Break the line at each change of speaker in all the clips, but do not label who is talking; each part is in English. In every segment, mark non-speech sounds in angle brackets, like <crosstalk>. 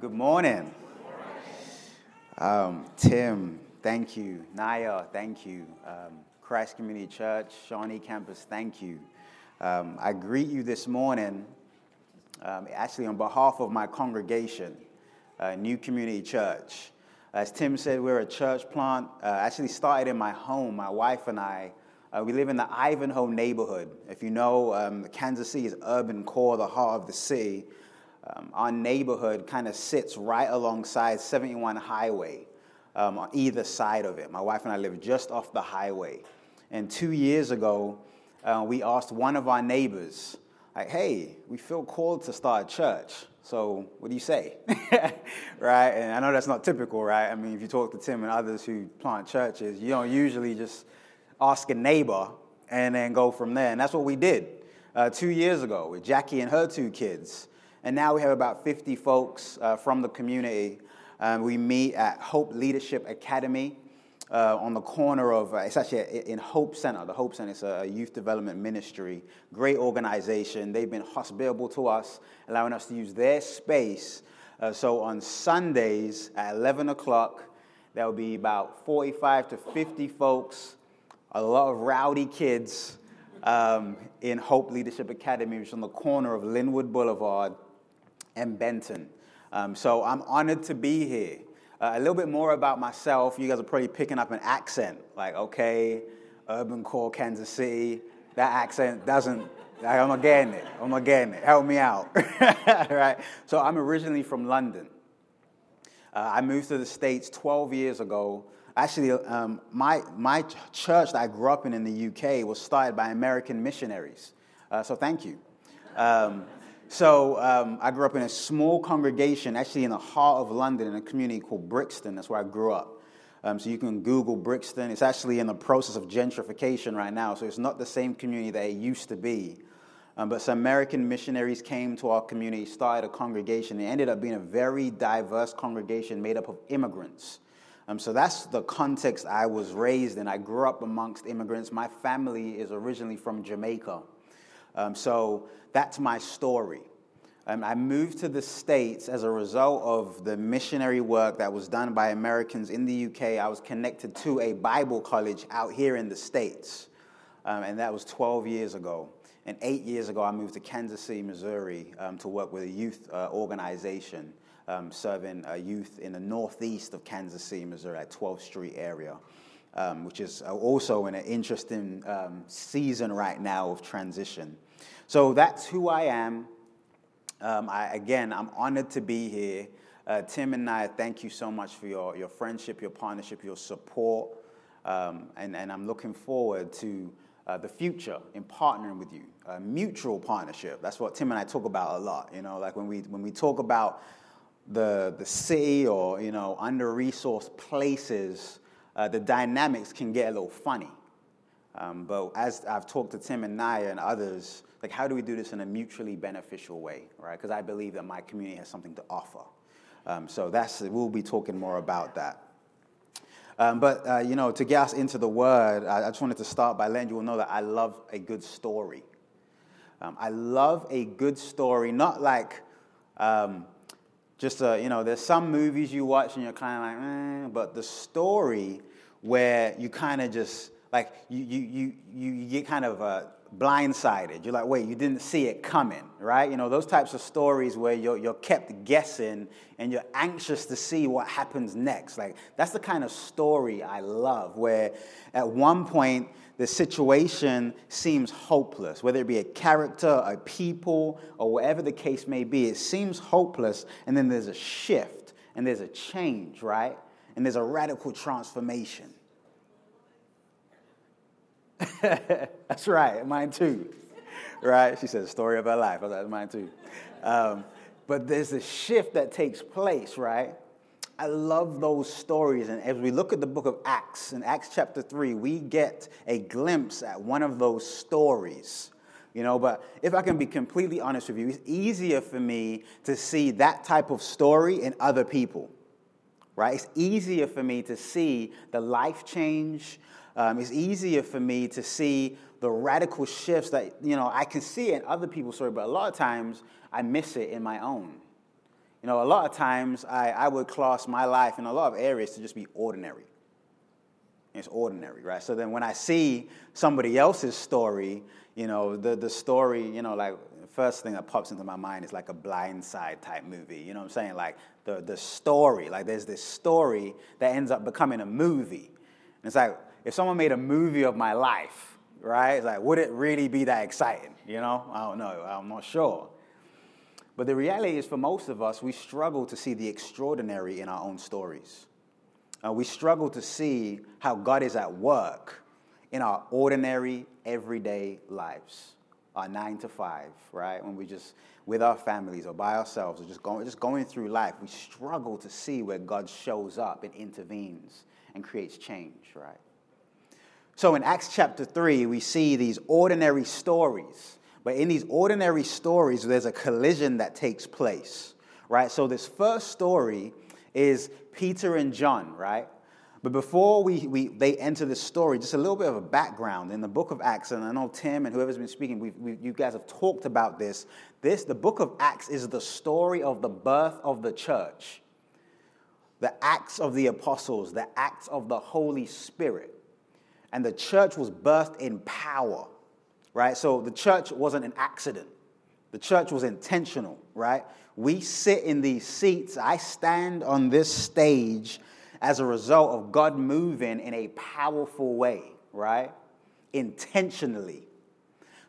Good morning. Um, Tim, thank you. Naya, thank you. Um, Christ Community Church, Shawnee Campus, thank you. Um, I greet you this morning, um, actually on behalf of my congregation, uh, New Community Church. As Tim said, we're a church plant. Uh, actually started in my home. My wife and I, uh, we live in the Ivanhoe neighborhood. If you know, um, Kansas City is urban core, the heart of the city. Um, our neighborhood kind of sits right alongside 71 Highway um, on either side of it. My wife and I live just off the highway. And two years ago, uh, we asked one of our neighbors, like, hey, we feel called to start a church. So what do you say? <laughs> right? And I know that's not typical, right? I mean, if you talk to Tim and others who plant churches, you don't usually just ask a neighbor and then go from there. And that's what we did uh, two years ago with Jackie and her two kids. And now we have about 50 folks uh, from the community. Um, we meet at Hope Leadership Academy uh, on the corner of, uh, it's actually in Hope Center. The Hope Center is a youth development ministry, great organization. They've been hospitable to us, allowing us to use their space. Uh, so on Sundays at 11 o'clock, there will be about 45 to 50 folks, a lot of rowdy kids um, in Hope Leadership Academy, which is on the corner of Linwood Boulevard and Benton. Um, so I'm honored to be here. Uh, a little bit more about myself. You guys are probably picking up an accent, like, okay, urban core Kansas City. That accent doesn't, I'm not getting it. I'm not getting it. Help me out. <laughs> right? So I'm originally from London. Uh, I moved to the States 12 years ago. Actually, um, my, my church that I grew up in in the UK was started by American missionaries. Uh, so thank you. Um, so um, I grew up in a small congregation, actually in the heart of London, in a community called Brixton. That's where I grew up. Um, so you can Google Brixton. It's actually in the process of gentrification right now, so it's not the same community that it used to be. Um, but some American missionaries came to our community, started a congregation. It ended up being a very diverse congregation made up of immigrants. Um, so that's the context I was raised in. I grew up amongst immigrants. My family is originally from Jamaica. Um, so that's my story. Um, I moved to the States as a result of the missionary work that was done by Americans in the UK. I was connected to a Bible college out here in the States, um, and that was 12 years ago. And eight years ago, I moved to Kansas City, Missouri, um, to work with a youth uh, organization um, serving uh, youth in the northeast of Kansas City, Missouri, at 12th Street area. Um, which is uh, also in an interesting um, season right now of transition. So that's who I am. Um, I, again, I'm honored to be here. Uh, Tim and I, thank you so much for your, your friendship, your partnership, your support. Um, and, and I'm looking forward to uh, the future in partnering with you. A mutual partnership. That's what Tim and I talk about a lot. You know, like when we, when we talk about the, the city or, you know, under-resourced places, uh, the dynamics can get a little funny. Um, but as I've talked to Tim and Naya and others, like how do we do this in a mutually beneficial way, right? Because I believe that my community has something to offer. Um, so that's we'll be talking more about that. Um, but uh, you know, to get us into the word, I, I, just wanted to start by letting you all know that I love a good story. Um, I love a good story, not like um, just a, you know, there's some movies you watch and you're kind of like, eh, but the story where you kind of just like you you you you get kind of uh, blindsided. You're like, wait, you didn't see it coming, right? You know, those types of stories where you're, you're kept guessing and you're anxious to see what happens next. Like, that's the kind of story I love, where at one point the situation seems hopeless, whether it be a character, a people, or whatever the case may be. It seems hopeless, and then there's a shift and there's a change, right? And there's a radical transformation. <laughs> That's right, mine too. Right? She said, the story of her life. I was like, mine too. Um, but there's a shift that takes place, right? I love those stories. And as we look at the book of Acts, in Acts chapter 3, we get a glimpse at one of those stories. You know, but if I can be completely honest with you, it's easier for me to see that type of story in other people, right? It's easier for me to see the life change, um, it's easier for me to see the radical shifts that, you know, I can see in other people's story, but a lot of times I miss it in my own. You know, a lot of times I, I would class my life in a lot of areas to just be ordinary. It's ordinary, right? So then when I see somebody else's story, you know, the, the story, you know, like first thing that pops into my mind is like a blind side type movie. You know what I'm saying? Like the, the story, like there's this story that ends up becoming a movie. And it's like, if someone made a movie of my life, right? It's like, would it really be that exciting? You know? I don't know. I'm not sure. But the reality is, for most of us, we struggle to see the extraordinary in our own stories. Uh, we struggle to see how God is at work in our ordinary, everyday lives, our nine to five, right? When we just with our families or by ourselves or just going, just going through life, we struggle to see where God shows up and intervenes and creates change, right? So in Acts chapter 3, we see these ordinary stories. But in these ordinary stories, there's a collision that takes place, right? So this first story is Peter and John, right? But before we, we, they enter this story, just a little bit of a background in the book of Acts, and I know Tim and whoever's been speaking, we we you guys have talked about this. This, the book of Acts, is the story of the birth of the church, the acts of the apostles, the acts of the Holy Spirit. And the church was birthed in power, right? So the church wasn't an accident, the church was intentional, right? We sit in these seats, I stand on this stage as a result of God moving in a powerful way, right? Intentionally.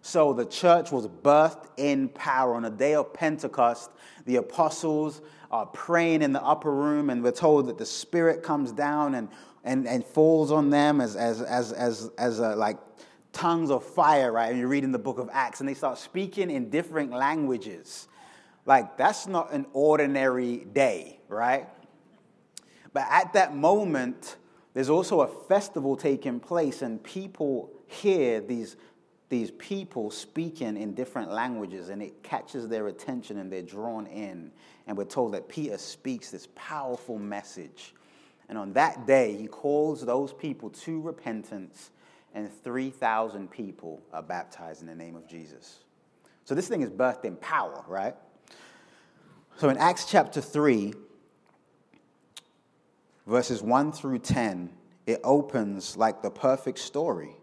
So the church was birthed in power. On the day of Pentecost, the apostles are praying in the upper room, and we're told that the Spirit comes down and, and, and falls on them as, as, as, as, as a, like tongues of fire, right? And you read in the book of Acts, and they start speaking in different languages. Like, that's not an ordinary day, right? But at that moment, there's also a festival taking place, and people hear these, these people speaking in different languages, and it catches their attention and they're drawn in. And we're told that Peter speaks this powerful message. And on that day, he calls those people to repentance, and 3,000 people are baptized in the name of Jesus. So this thing is birthed in power, right? So in Acts chapter 3, verses 1 through 10, it opens like the perfect story.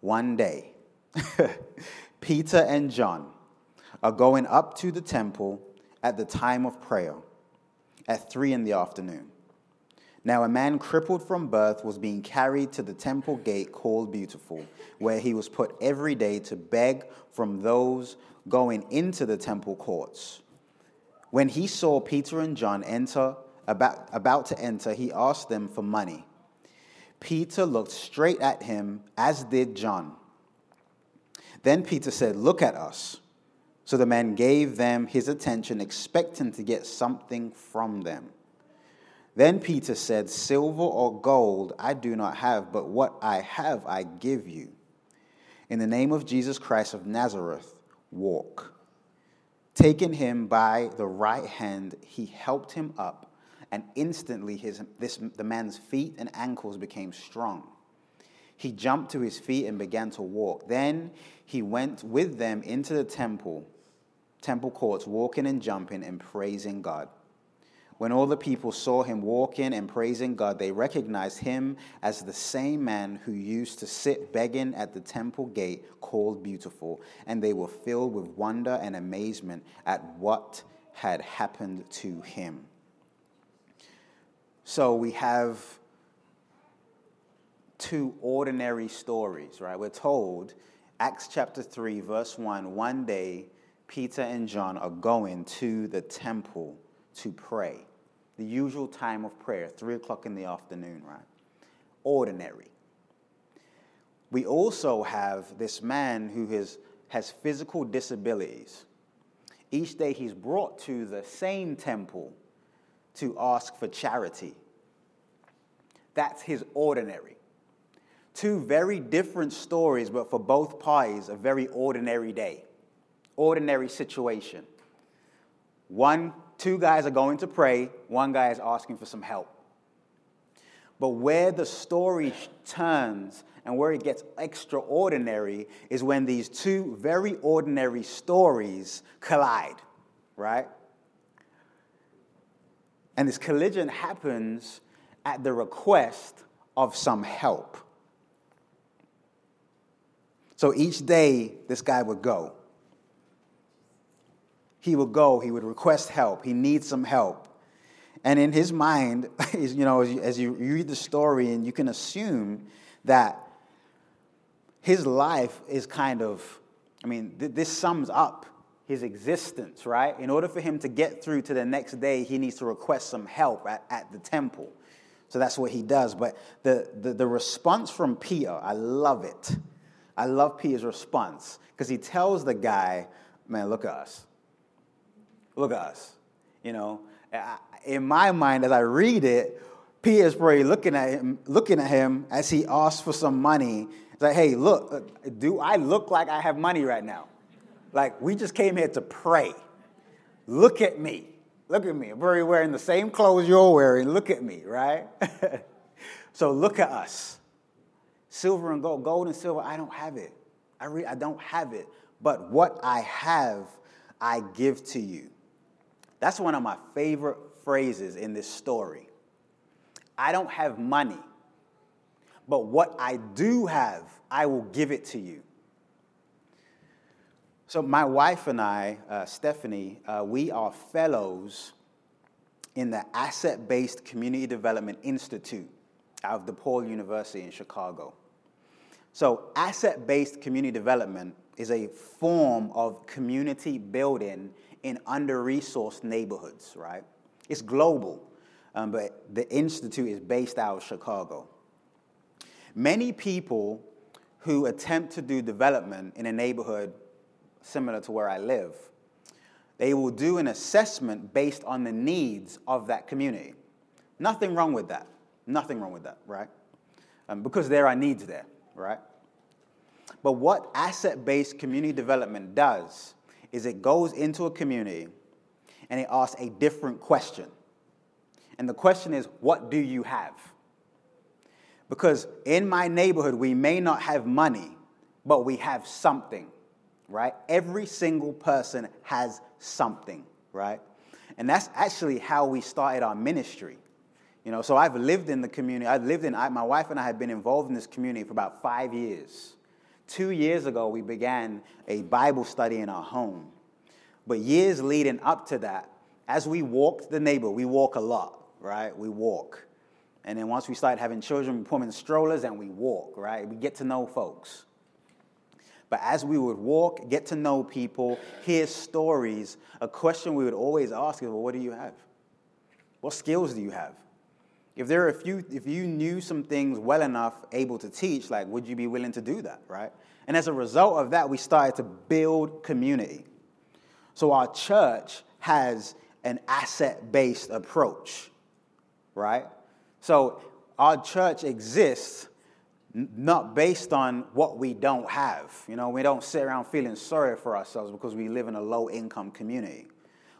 One day, <laughs> Peter and John are going up to the temple at the time of prayer at 3 in the afternoon. Now, a man crippled from birth was being carried to the temple gate called Beautiful, where he was put every day to beg from those going into the temple courts. When he saw Peter and John enter, about, about to enter, he asked them for money. Peter looked straight at him, as did John. Then Peter said, Look at us. So the man gave them his attention, expecting to get something from them. Then Peter said, Silver or gold I do not have, but what I have I give you. In the name of Jesus Christ of Nazareth, walk. Taking him by the right hand, he helped him up and instantly his, this, the man's feet and ankles became strong. He jumped to his feet and began to walk. Then he went with them into the temple, temple courts, walking and jumping and praising God. When all the people saw him walking and praising God, they recognized him as the same man who used to sit begging at the temple gate called Beautiful, and they were filled with wonder and amazement at what had happened to him. So we have two ordinary stories, right? We're told, Acts chapter 3, verse 1, one day Peter and John are going to the temple to pray. The usual time of prayer, 3 o'clock in the afternoon, right? Ordinary. We also have this man who has, has physical disabilities. Each day he's brought to the same temple to ask for charity. That's his ordinary. Two very different stories, but for both parties, a very ordinary day, ordinary situation. One, two guys are going to pray, one guy is asking for some help. But where the story turns and where it gets extraordinary is when these two very ordinary stories collide, right? And this collision happens at the request of some help. So each day, this guy would go. He would go, he would request help, he needs some help. And in his mind, <laughs> you know, as you read the story, and you can assume that his life is kind of, I mean, th- this sums up his existence, right? In order for him to get through to the next day, he needs to request some help at, at the temple. So that's what he does. But the, the, the response from Peter, I love it. I love Peter's response because he tells the guy, man, look at us. Look at us. You know, in my mind, as I read it, Peter's probably looking at him, looking at him as he asks for some money. It's like, hey, look, uh, do I look like I have money right now? Like, we just came here to pray. Look at me. Look at me. I'm wearing the same clothes you're wearing. Look at me, right? <laughs> so look at us. Silver and gold, gold and silver, I don't have it. I, re- I don't have it. But what I have, I give to you. That's one of my favorite phrases in this story. I don't have money, but what I do have, I will give it to you. So, my wife and I, uh, Stephanie, uh, we are fellows in the Asset Based Community Development Institute out of DePaul University in Chicago. So, asset based community development is a form of community building in under resourced neighborhoods, right? It's global, um, but the Institute is based out of Chicago. Many people who attempt to do development in a neighborhood similar to where I live. They will do an assessment based on the needs of that community. Nothing wrong with that. Nothing wrong with that, right? Um, because there are needs there, right? But what asset based community development does is it goes into a community and it asks a different question. And the question is, what do you have? Because in my neighborhood, we may not have money, but we have something right? Every single person has something, right? And that's actually how we started our ministry. You know, so I've lived in the community. I've lived in, I, my wife and I have been involved in this community for about five years. Two years ago, we began a Bible study in our home. But years leading up to that, as we walked the neighborhood, we walk a lot, right? We walk. And then once we started having children, we put them in strollers and we walk, right? We get to know folks. But as we would walk, get to know people, hear stories, a question we would always ask is, well, what do you have? What skills do you have? If there are a few, if you knew some things well enough, able to teach, like, would you be willing to do that, right? And as a result of that, we started to build community. So our church has an asset based approach, right? So our church exists not based on what we don't have. You know, we don't sit around feeling sorry for ourselves because we live in a low income community.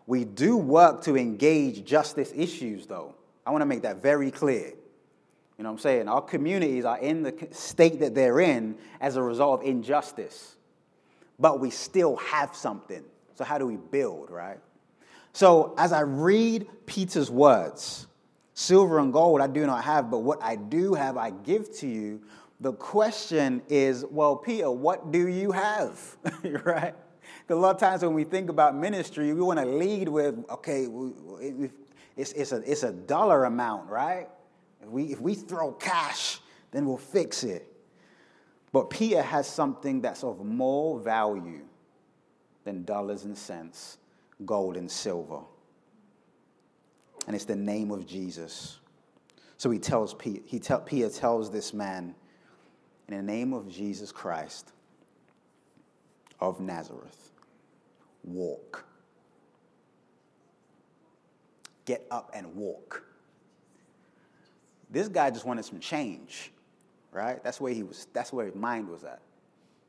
We do work to engage justice issues, though. I want to make that very clear. You know what I'm saying? Our communities are in the state that they're in as a result of injustice, but we still have something. So, how do we build, right? So, as I read Peter's words, silver and gold I do not have, but what I do have I give to you the question is, well, Peter, what do you have? <laughs> right? Because a lot of times when we think about ministry, we want to lead with, okay, it's, it's, a, it's a dollar amount, right? If we, if we throw cash, then we'll fix it. But Peter has something that's of more value than dollars and cents, gold and silver. And it's the name of Jesus. So he tells Peter, he tell, Peter tells this man, in the name of Jesus Christ of Nazareth, walk. Get up and walk. This guy just wanted some change, right? That's where he was, that's where his mind was at.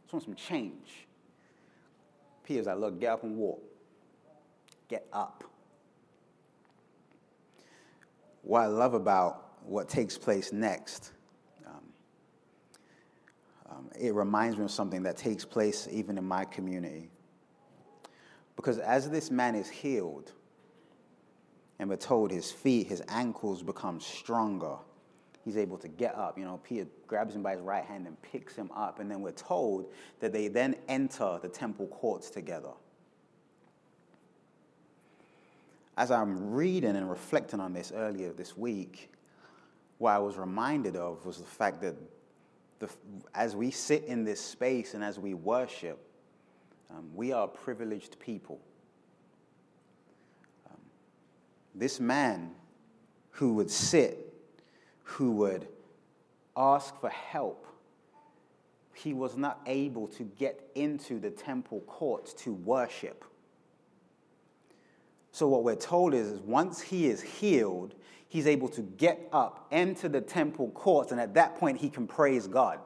Just want some change. Peter's like, look, get up and walk. Get up. What I love about what takes place next um, it reminds me of something that takes place even in my community. Because as this man is healed, And we're told his feet, his ankles become stronger. He's able to get up. You know, Peter grabs him by his right hand and picks him up. And then we're told that they then enter the temple courts together. As I'm reading and reflecting on this earlier this week, what I was reminded of was the fact that the, as we sit in this space and as we worship, um, we are privileged people. Um, this man who would sit, who would ask for help, he was not able to get into the temple courts to worship. So, what we're told is, is once he is healed, he's able to get up, enter the temple courts, and at that point, he can praise God.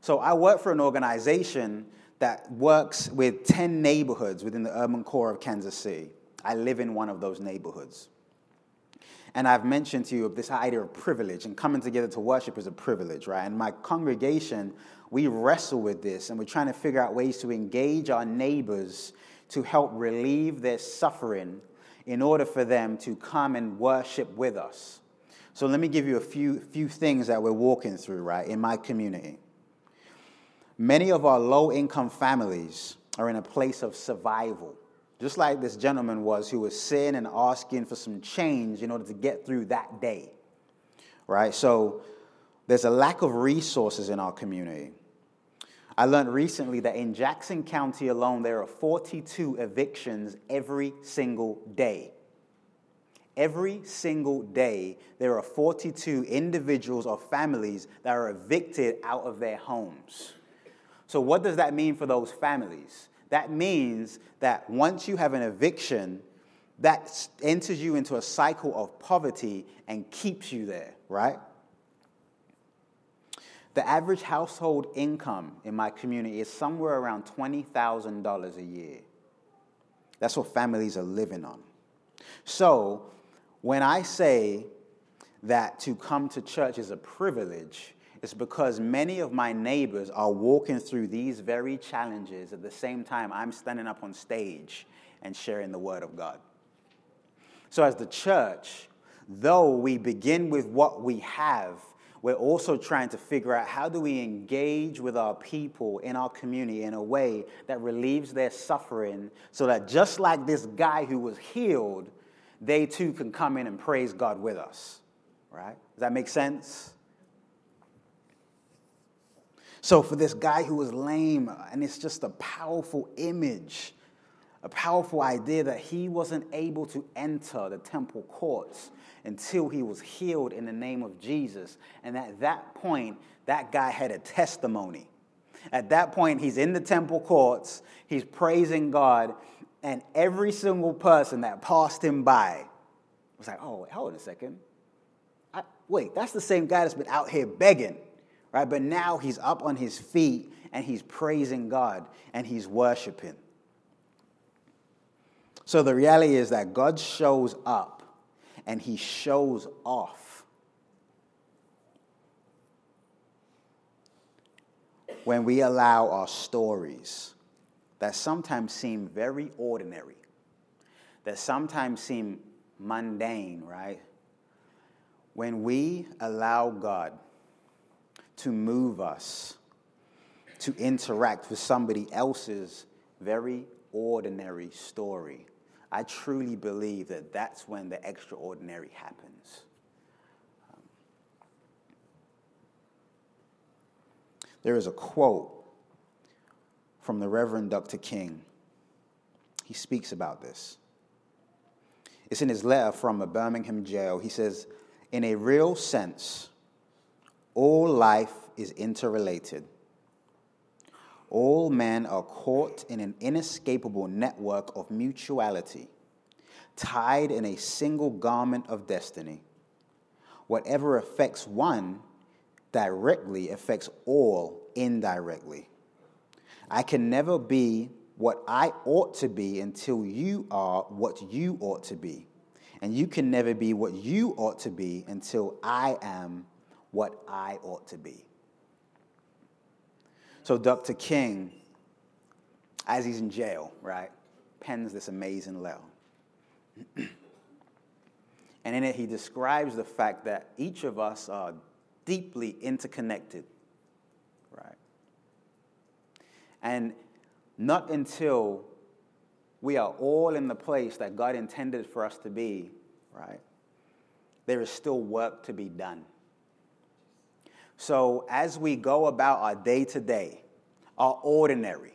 So, I work for an organization that works with 10 neighborhoods within the urban core of Kansas City. I live in one of those neighborhoods. And I've mentioned to you of this idea of privilege, and coming together to worship is a privilege, right? And my congregation, we wrestle with this, and we're trying to figure out ways to engage our neighbors to help relieve their suffering in order for them to come and worship with us. So let me give you a few, few things that we're walking through, right, in my community. Many of our low income families are in a place of survival, just like this gentleman was who was sitting and asking for some change in order to get through that day, right? So there's a lack of resources in our community. I learned recently that in Jackson County alone, there are 42 evictions every single day. Every single day, there are 42 individuals or families that are evicted out of their homes. So, what does that mean for those families? That means that once you have an eviction, that enters you into a cycle of poverty and keeps you there, right? The average household income in my community is somewhere around $20,000 a year. That's what families are living on. So, when I say that to come to church is a privilege, it's because many of my neighbors are walking through these very challenges at the same time I'm standing up on stage and sharing the Word of God. So, as the church, though we begin with what we have, we're also trying to figure out how do we engage with our people in our community in a way that relieves their suffering so that just like this guy who was healed, they too can come in and praise God with us. Right? Does that make sense? So, for this guy who was lame, and it's just a powerful image, a powerful idea that he wasn't able to enter the temple courts until he was healed in the name of Jesus. And at that point, that guy had a testimony. At that point, he's in the temple courts, he's praising God, and every single person that passed him by was like, oh, wait, hold on a second. I, wait, that's the same guy that's been out here begging, right? But now he's up on his feet and he's praising God and he's worshiping. So the reality is that God shows up and he shows off. When we allow our stories that sometimes seem very ordinary, that sometimes seem mundane, right? When we allow God to move us to interact with somebody else's very ordinary story, I truly believe that that's when the extraordinary happens. Um, there is a quote from the Reverend Dr. King. He speaks about this. It's in his letter from a Birmingham jail. He says, In a real sense, all life is interrelated all men are caught in an inescapable network of mutuality, tied in a single garment of destiny. Whatever affects one directly affects all indirectly. I can never be what I ought to be until you are what you ought to be. And you can never be what you ought to be until I am what I ought to be. So Dr. King, as he's in jail, right, pens this amazing letter. <clears throat> And in it, he describes the fact that each of us are deeply interconnected, right? And not until we are all in the place that God intended for us to be, right? There is still work to be done. So, as we go about our day to day, our ordinary,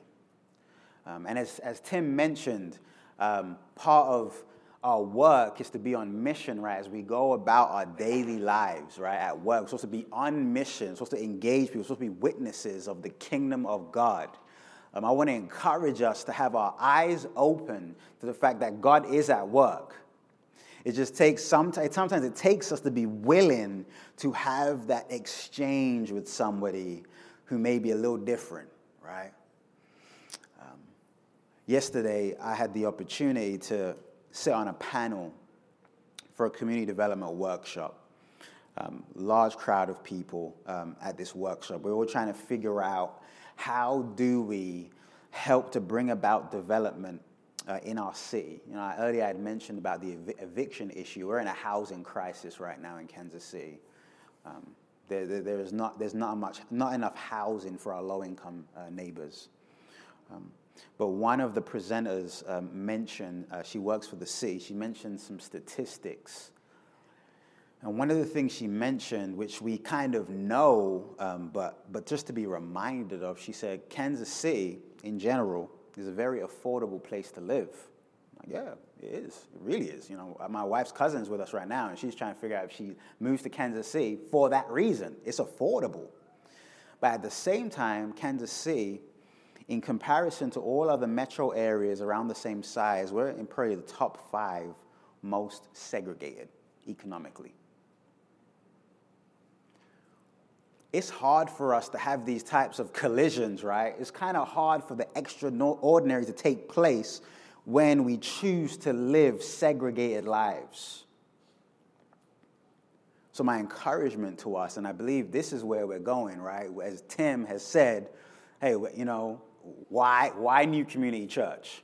um, and as, as Tim mentioned, um, part of our work is to be on mission, right? As we go about our daily lives, right? At work, we're supposed to be on mission, we're supposed to engage people, we're supposed to be witnesses of the kingdom of God. Um, I want to encourage us to have our eyes open to the fact that God is at work. It just takes sometimes, sometimes it takes us to be willing to have that exchange with somebody who may be a little different, right? Um, yesterday, I had the opportunity to sit on a panel for a community development workshop. Um, large crowd of people um, at this workshop. We are all trying to figure out how do we help to bring about development uh, in our city. You know, earlier I had mentioned about the ev- eviction issue. We're in a housing crisis right now in Kansas City. Um, there, there, there is not, there's not, much, not enough housing for our low-income uh, neighbors. Um, but one of the presenters um, mentioned, uh, she works for the city, she mentioned some statistics and one of the things she mentioned, which we kind of know, um, but, but just to be reminded of, she said Kansas City in general is a very affordable place to live. Like, yeah, it is. It really is. You know, uh, my wife's cousin's with us right now, and she's trying to figure out if she moves to Kansas City for that reason. It's affordable. But at the same time, Kansas City, in comparison to all other metro areas around the same size, we're in probably the top five most segregated economically. It's hard for us to have these types of collisions, right? It's kind of hard for the extraordinary to take place when we choose to live segregated lives. So, my encouragement to us, and I believe this is where we're going, right? As Tim has said, hey, you know, why, why New Community Church?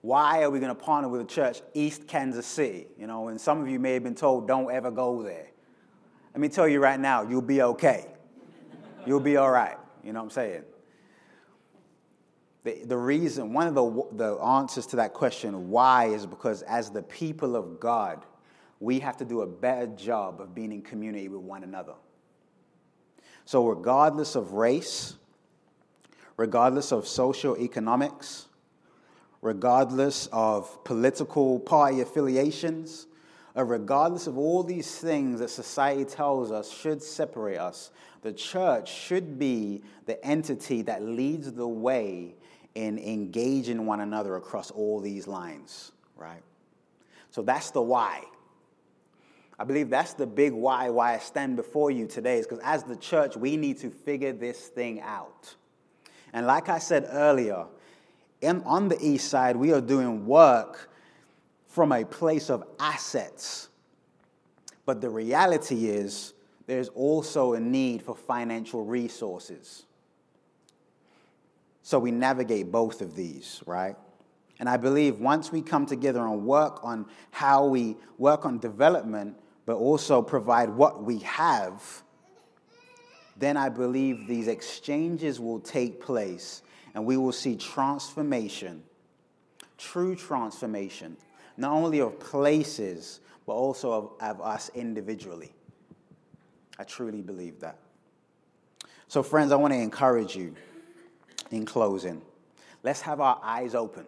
Why are we going to partner with a church, East Kansas City? You know, and some of you may have been told, don't ever go there. Let me tell you right now, you'll be okay. You'll be all right. You know what I'm saying? The, the reason, one of the, the answers to that question, why, is because as the people of God, we have to do a better job of being in community with one another. So, regardless of race, regardless of social economics, regardless of political party affiliations, Uh, regardless of all these things that society tells us should separate us, the church should be the entity that leads the way in engaging one another across all these lines, right? So that's the why. I believe that's the big why why I stand before you today is because as the church, we need to figure this thing out. And like I said earlier, in, on the east side, we are doing work from a place of assets. But the reality is, there's also a need for financial resources. So we navigate both of these, right? And I believe once we come together and work on how we work on development, but also provide what we have, then I believe these exchanges will take place and we will see transformation, true transformation not only of places, but also of, of us individually. I truly believe that. So, friends, I want to encourage you in closing. Let's have our eyes open.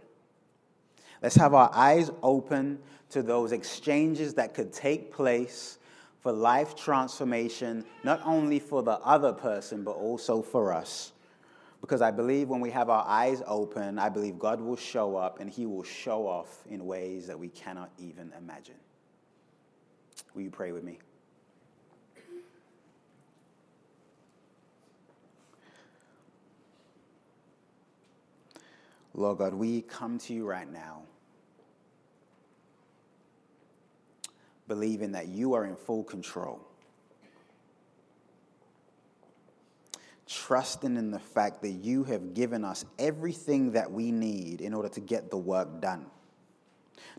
Let's have our eyes open to those exchanges that could take place for life transformation, not only for the other person, but also for us. Because I believe when we have our eyes open, I believe God will show up and He will show off in ways that we cannot even imagine. Will you pray with me? Lord God, we come to you right now believing that you are in full control. Trusting in the fact that you have given us everything that we need in order to get the work done.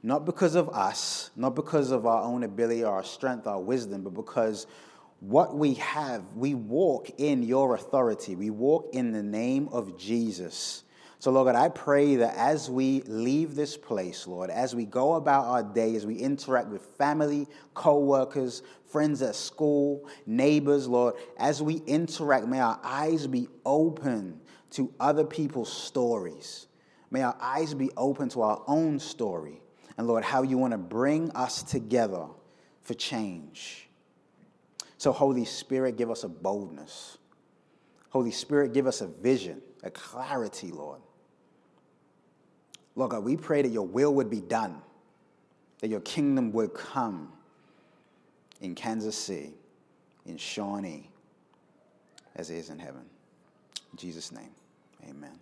not because of us, not because of our own ability, our strength, our wisdom, but because what we have, we walk in your authority. We walk in the name of Jesus. So, Lord God, I pray that as we leave this place, Lord, as we go about our day, as we interact with family, co workers, friends at school, neighbors, Lord, as we interact, may our eyes be open to other people's stories. May our eyes be open to our own story. And Lord, how you want to bring us together for change. So, Holy Spirit, give us a boldness. Holy Spirit, give us a vision, a clarity, Lord. Lord God, we pray that your will would be done, that your kingdom would come in Kansas City, in Shawnee, as it is in heaven. In Jesus' name, amen.